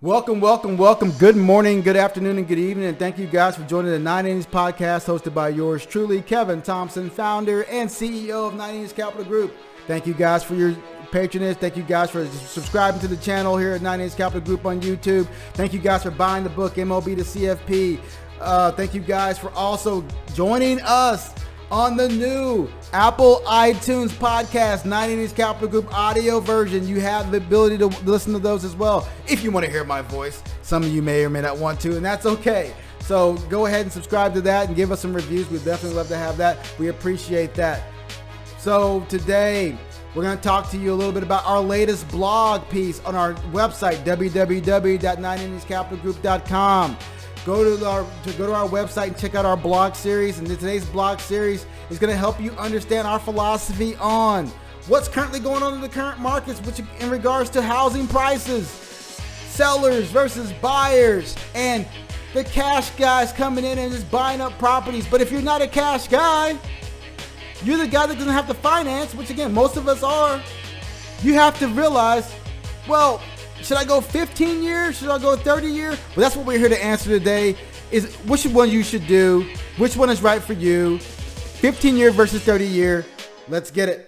Welcome, welcome, welcome. Good morning, good afternoon, and good evening. And thank you guys for joining the Nine Innings podcast hosted by yours truly, Kevin Thompson, founder and CEO of Nine Innings Capital Group. Thank you guys for your patronage. Thank you guys for subscribing to the channel here at Nine Innings Capital Group on YouTube. Thank you guys for buying the book, MLB to CFP. Uh, thank you guys for also joining us on the new Apple iTunes podcast, 9 Innings Capital Group audio version. You have the ability to listen to those as well if you want to hear my voice. Some of you may or may not want to, and that's okay. So go ahead and subscribe to that and give us some reviews. We'd definitely love to have that. We appreciate that. So today, we're going to talk to you a little bit about our latest blog piece on our website, www.nineinningscapitalgroup.com. Go to our to go to our website and check out our blog series. And today's blog series is going to help you understand our philosophy on what's currently going on in the current markets, which in regards to housing prices, sellers versus buyers, and the cash guys coming in and just buying up properties. But if you're not a cash guy, you're the guy that doesn't have to finance, which again, most of us are. You have to realize, well, should I go 15 years? Should I go 30 years? Well, that's what we're here to answer today. Is which one you should do? Which one is right for you? 15 year versus 30 year. Let's get it.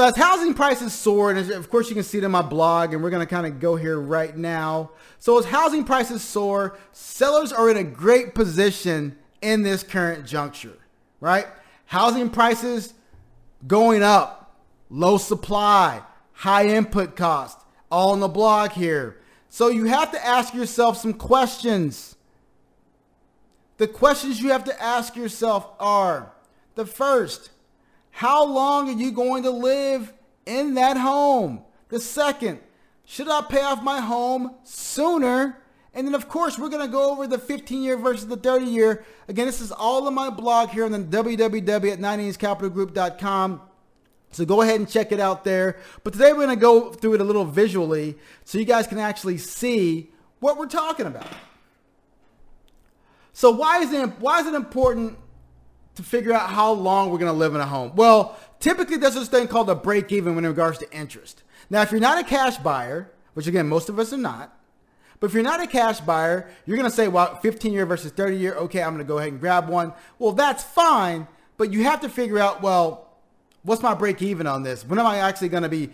So as housing prices soar, and of course you can see it in my blog, and we're going to kind of go here right now. So as housing prices soar, sellers are in a great position in this current juncture, right? Housing prices going up, low supply, high input cost, all on the blog here. So you have to ask yourself some questions. The questions you have to ask yourself are the first, how long are you going to live in that home? The second, should I pay off my home sooner? And then, of course, we're going to go over the 15 year versus the 30 year. Again, this is all in my blog here on the www at 9inningscapitalgroup.com. So go ahead and check it out there. But today we're going to go through it a little visually so you guys can actually see what we're talking about. So why is it why is it important to figure out how long we're going to live in a home? Well, typically there's this thing called a break even when in regards to interest. Now, if you're not a cash buyer, which again, most of us are not, but if you're not a cash buyer, you're going to say, well, 15 year versus 30 year, okay, I'm going to go ahead and grab one. Well, that's fine, but you have to figure out, well, what's my break even on this? When am I actually going to be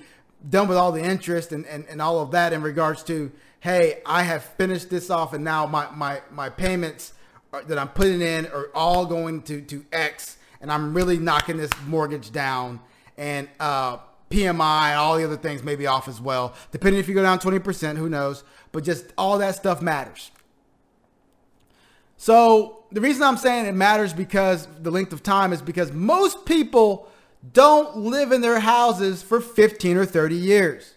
done with all the interest and, and, and all of that in regards to, hey, I have finished this off and now my, my, my payments that I'm putting in are all going to, to X and I'm really knocking this mortgage down and uh, PMI all the other things may be off as well. Depending if you go down 20%, who knows? But just all that stuff matters. So the reason I'm saying it matters because the length of time is because most people don't live in their houses for 15 or 30 years.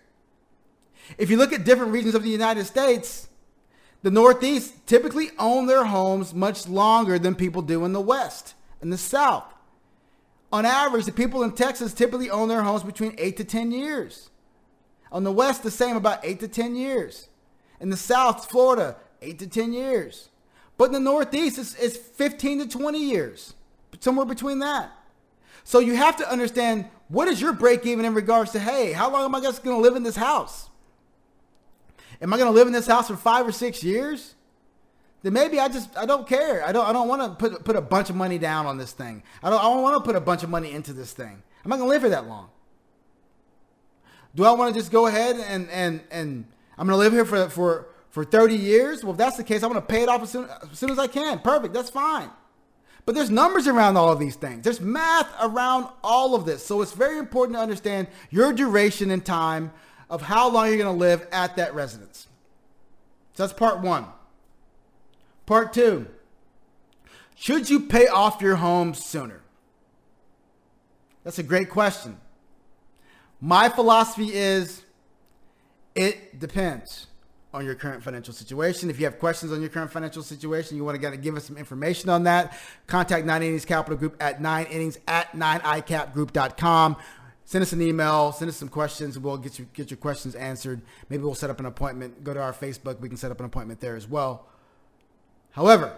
If you look at different regions of the United States, the Northeast typically own their homes much longer than people do in the West and the South. On average, the people in Texas typically own their homes between 8 to 10 years. On the West, the same, about 8 to 10 years. In the South, Florida, 8 to 10 years. But in the Northeast, it's, it's 15 to 20 years, somewhere between that. So you have to understand what is your break even in regards to, hey, how long am I just going to live in this house? Am I going to live in this house for five or six years? Then maybe I just I don't care. I don't I don't want to put put a bunch of money down on this thing. I don't I don't want to put a bunch of money into this thing. I'm not going to live here that long. Do I want to just go ahead and and and I'm going to live here for for for 30 years? Well, if that's the case, I'm going to pay it off as soon, as soon as I can. Perfect. That's fine. But there's numbers around all of these things. There's math around all of this. So it's very important to understand your duration and time of how long you're going to live at that residence. So that's part one. Part two, should you pay off your home sooner? That's a great question. My philosophy is it depends on your current financial situation. If you have questions on your current financial situation, you want to give us some information on that, contact 9 Innings Capital Group at 9 Innings at 9icapgroup.com send us an email, send us some questions, we'll get you get your questions answered. Maybe we'll set up an appointment. Go to our Facebook, we can set up an appointment there as well. However,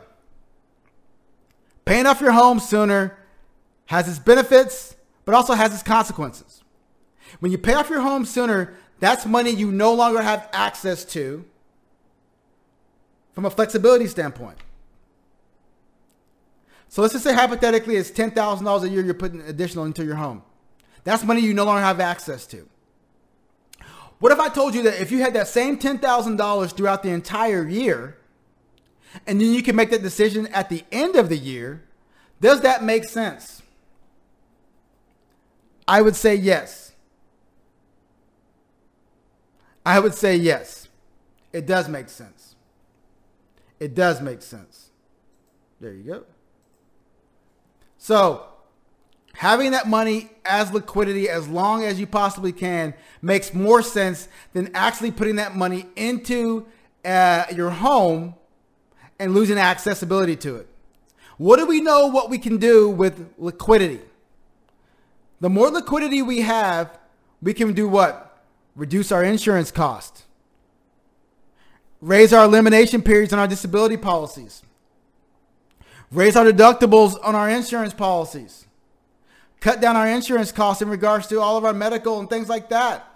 paying off your home sooner has its benefits, but also has its consequences. When you pay off your home sooner, that's money you no longer have access to from a flexibility standpoint. So let's just say hypothetically it's $10,000 a year you're putting additional into your home. That's money you no longer have access to. What if I told you that if you had that same $10,000 throughout the entire year, and then you can make that decision at the end of the year, does that make sense? I would say yes. I would say yes. It does make sense. It does make sense. There you go. So, having that money as liquidity as long as you possibly can makes more sense than actually putting that money into uh, your home and losing accessibility to it. What do we know what we can do with liquidity? The more liquidity we have, we can do what? Reduce our insurance cost. Raise our elimination periods on our disability policies. Raise our deductibles on our insurance policies cut down our insurance costs in regards to all of our medical and things like that.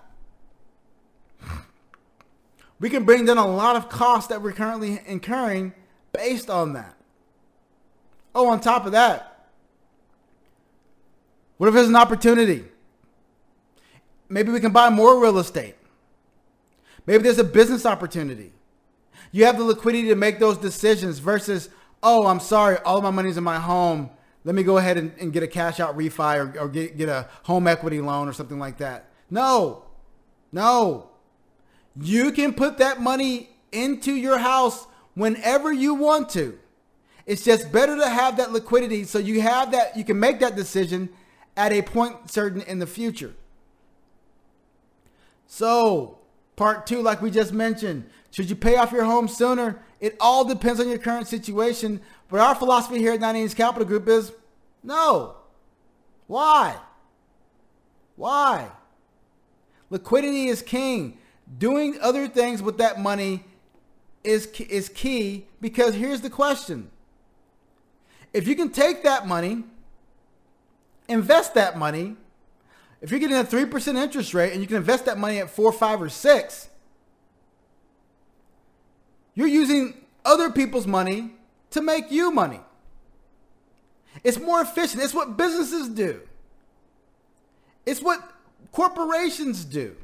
We can bring down a lot of costs that we're currently incurring based on that. Oh, on top of that, what if there's an opportunity? Maybe we can buy more real estate. Maybe there's a business opportunity. You have the liquidity to make those decisions versus, oh, I'm sorry, all of my money's in my home let me go ahead and, and get a cash out refi or, or get, get a home equity loan or something like that. No, no. You can put that money into your house whenever you want to. It's just better to have that liquidity so you have that, you can make that decision at a point certain in the future. So, part two, like we just mentioned, should you pay off your home sooner? It all depends on your current situation. But our philosophy here at 9 Innings Capital Group is no. Why? Why? Liquidity is king. Doing other things with that money is, is key because here's the question. If you can take that money, invest that money, if you're getting a 3% interest rate and you can invest that money at 4, 5, or 6, you're using other people's money to make you money. It's more efficient. It's what businesses do. It's what corporations do.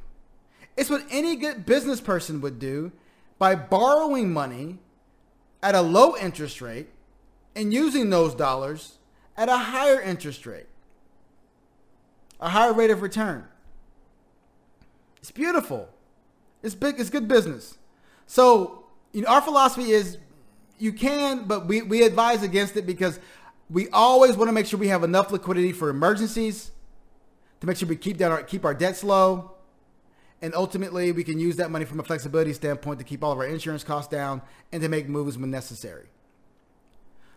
It's what any good business person would do by borrowing money at a low interest rate and using those dollars at a higher interest rate, a higher rate of return. It's beautiful. It's big. It's good business. So, you know, our philosophy is you can, but we, we advise against it because we always want to make sure we have enough liquidity for emergencies to make sure we keep down our, keep our debts low. And ultimately, we can use that money from a flexibility standpoint to keep all of our insurance costs down and to make moves when necessary.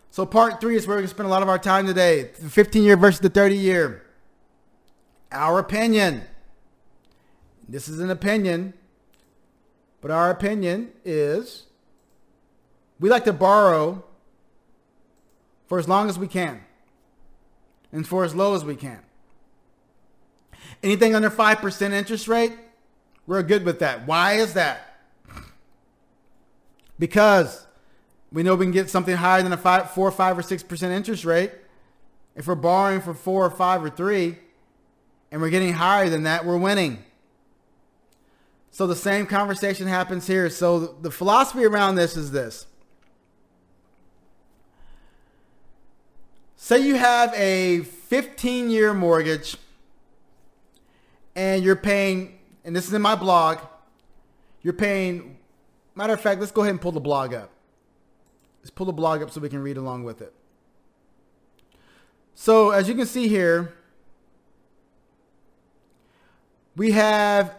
So part three is where we're going to spend a lot of our time today. The 15 year versus the 30 year. Our opinion. This is an opinion, but our opinion is we like to borrow for as long as we can and for as low as we can. Anything under 5% interest rate, we're good with that. Why is that? Because we know we can get something higher than a five, 4, 5, or 6% interest rate. If we're borrowing for 4 or 5 or 3 and we're getting higher than that, we're winning. So the same conversation happens here. So the philosophy around this is this. Say you have a 15 year mortgage and you're paying, and this is in my blog, you're paying, matter of fact, let's go ahead and pull the blog up. Let's pull the blog up so we can read along with it. So as you can see here, we have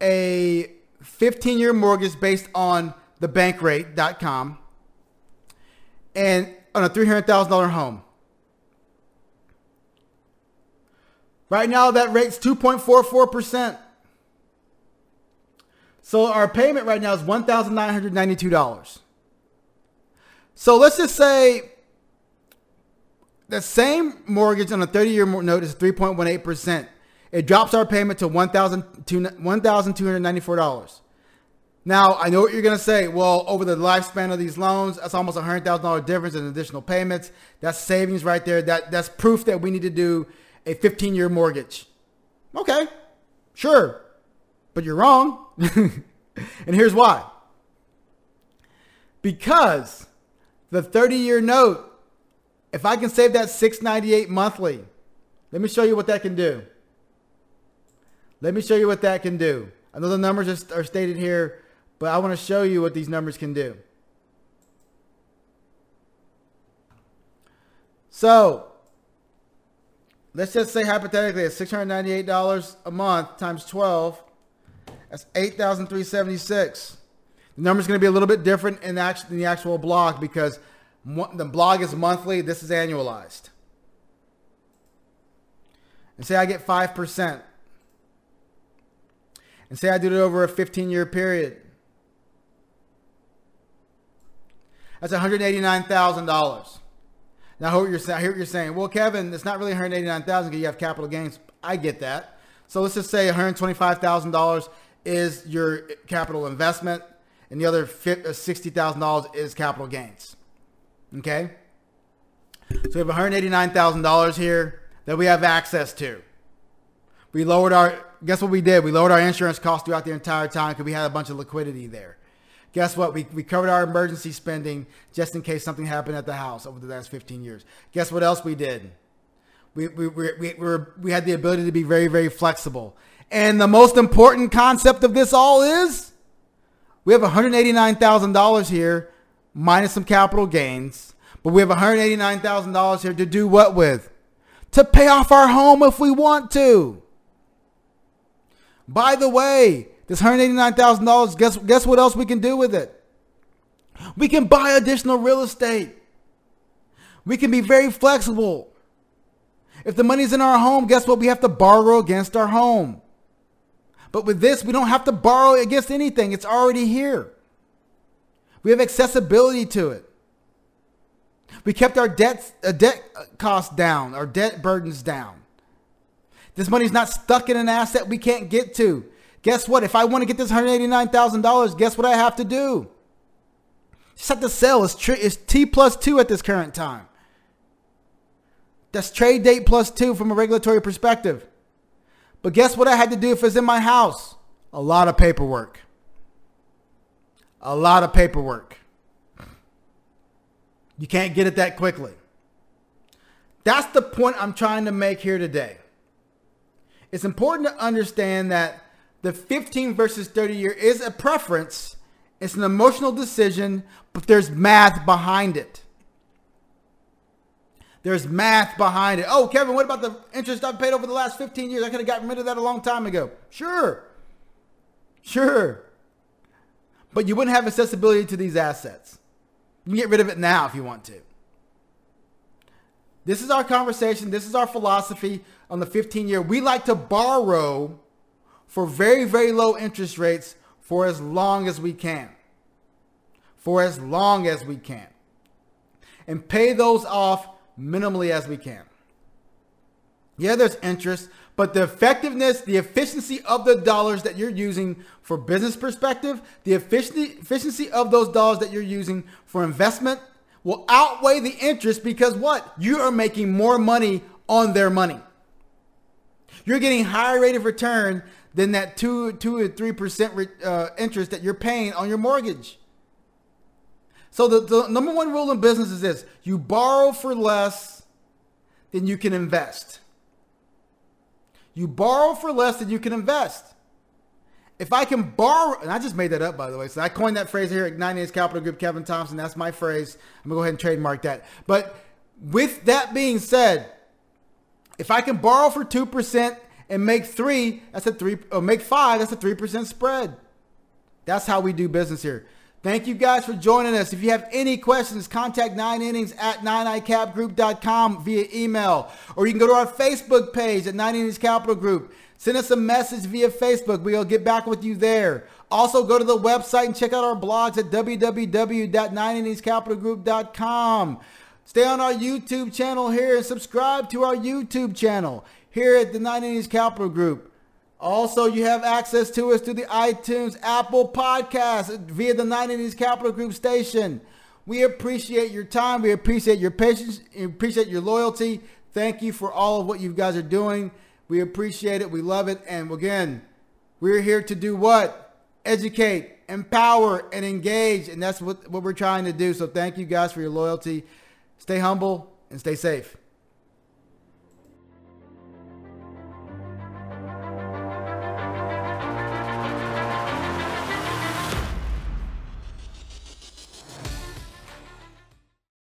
a 15 year mortgage based on thebankrate.com and on a $300,000 home. Right now, that rate's 2.44%. So our payment right now is $1,992. So let's just say the same mortgage on a 30 year note is 3.18%. It drops our payment to $1,294. Now, I know what you're going to say. Well, over the lifespan of these loans, that's almost a $100,000 difference in additional payments. That's savings right there. That, that's proof that we need to do a 15 year mortgage. Okay, sure. But you're wrong. and here's why. Because the 30 year note, if I can save that 698 monthly, let me show you what that can do. Let me show you what that can do. I know the numbers are stated here but I want to show you what these numbers can do. So let's just say hypothetically it's $698 a month times 12. That's 8,376. The number is going to be a little bit different in the, in the actual blog because the blog is monthly. This is annualized. And say I get 5%. And say I did it over a 15 year period. That's $189,000. Now, I hear, what you're, saying. Well, Kevin, it's not really 189,000 because you have capital gains. I get that. So let's just say $125,000 is your capital investment, and the other $60,000 uh, is capital gains. Okay? So we have $189,000 here that we have access to. We lowered our, guess what we did? We lowered our insurance costs throughout the entire time because we had a bunch of liquidity there guess what? We, we covered our emergency spending just in case something happened at the house over the last 15 years. Guess what else we did? We, we, we, we, were, we had the ability to be very, very flexible. And the most important concept of this all is we have $189,000 here minus some capital gains, but we have $189,000 here to do what with? To pay off our home if we want to. By the way, this $189,000, guess, guess what else we can do with it? We can buy additional real estate. We can be very flexible. If the money's in our home, guess what? We have to borrow against our home. But with this, we don't have to borrow against anything. It's already here. We have accessibility to it. We kept our debt, uh, debt costs down, our debt burdens down. This money's not stuck in an asset we can't get to. Guess what? If I want to get this $189,000, guess what I have to do? Just have to sell. It's, tr- it's T plus two at this current time. That's trade date plus two from a regulatory perspective. But guess what I had to do if it's in my house? A lot of paperwork. A lot of paperwork. You can't get it that quickly. That's the point I'm trying to make here today. It's important to understand that the 15 versus 30 year is a preference. It's an emotional decision, but there's math behind it. There's math behind it. Oh, Kevin, what about the interest I've paid over the last 15 years? I could have gotten rid of that a long time ago. Sure. Sure. But you wouldn't have accessibility to these assets. You can get rid of it now if you want to. This is our conversation. This is our philosophy on the 15 year. We like to borrow for very, very low interest rates for as long as we can. For as long as we can. And pay those off minimally as we can. Yeah, there's interest, but the effectiveness, the efficiency of the dollars that you're using for business perspective, the efficiency, efficiency of those dollars that you're using for investment will outweigh the interest because what? You are making more money on their money. You're getting higher rate of return than that two, two or three percent uh, interest that you're paying on your mortgage. So the, the number one rule in business is this: you borrow for less than you can invest. You borrow for less than you can invest. If I can borrow, and I just made that up by the way, so I coined that phrase here at 9 Innings Capital Group, Kevin Thompson. That's my phrase. I'm gonna go ahead and trademark that. But with that being said, if I can borrow for two percent and make three, that's a three, or make five, that's a 3% spread. That's how we do business here. Thank you guys for joining us. If you have any questions, contact 9innings at 9icapgroup.com via email. Or you can go to our Facebook page at 9 Innings Capital Group. Send us a message via Facebook. We'll get back with you there. Also, go to the website and check out our blogs at www.9inningscapitalgroup.com. Stay on our YouTube channel here and subscribe to our YouTube channel here at the 9 Innings Capital Group. Also, you have access to us through the iTunes, Apple Podcast via the 9 Innings Capital Group station. We appreciate your time. We appreciate your patience. We appreciate your loyalty. Thank you for all of what you guys are doing. We appreciate it. We love it. And again, we're here to do what? Educate, empower, and engage. And that's what, what we're trying to do. So thank you guys for your loyalty. Stay humble and stay safe.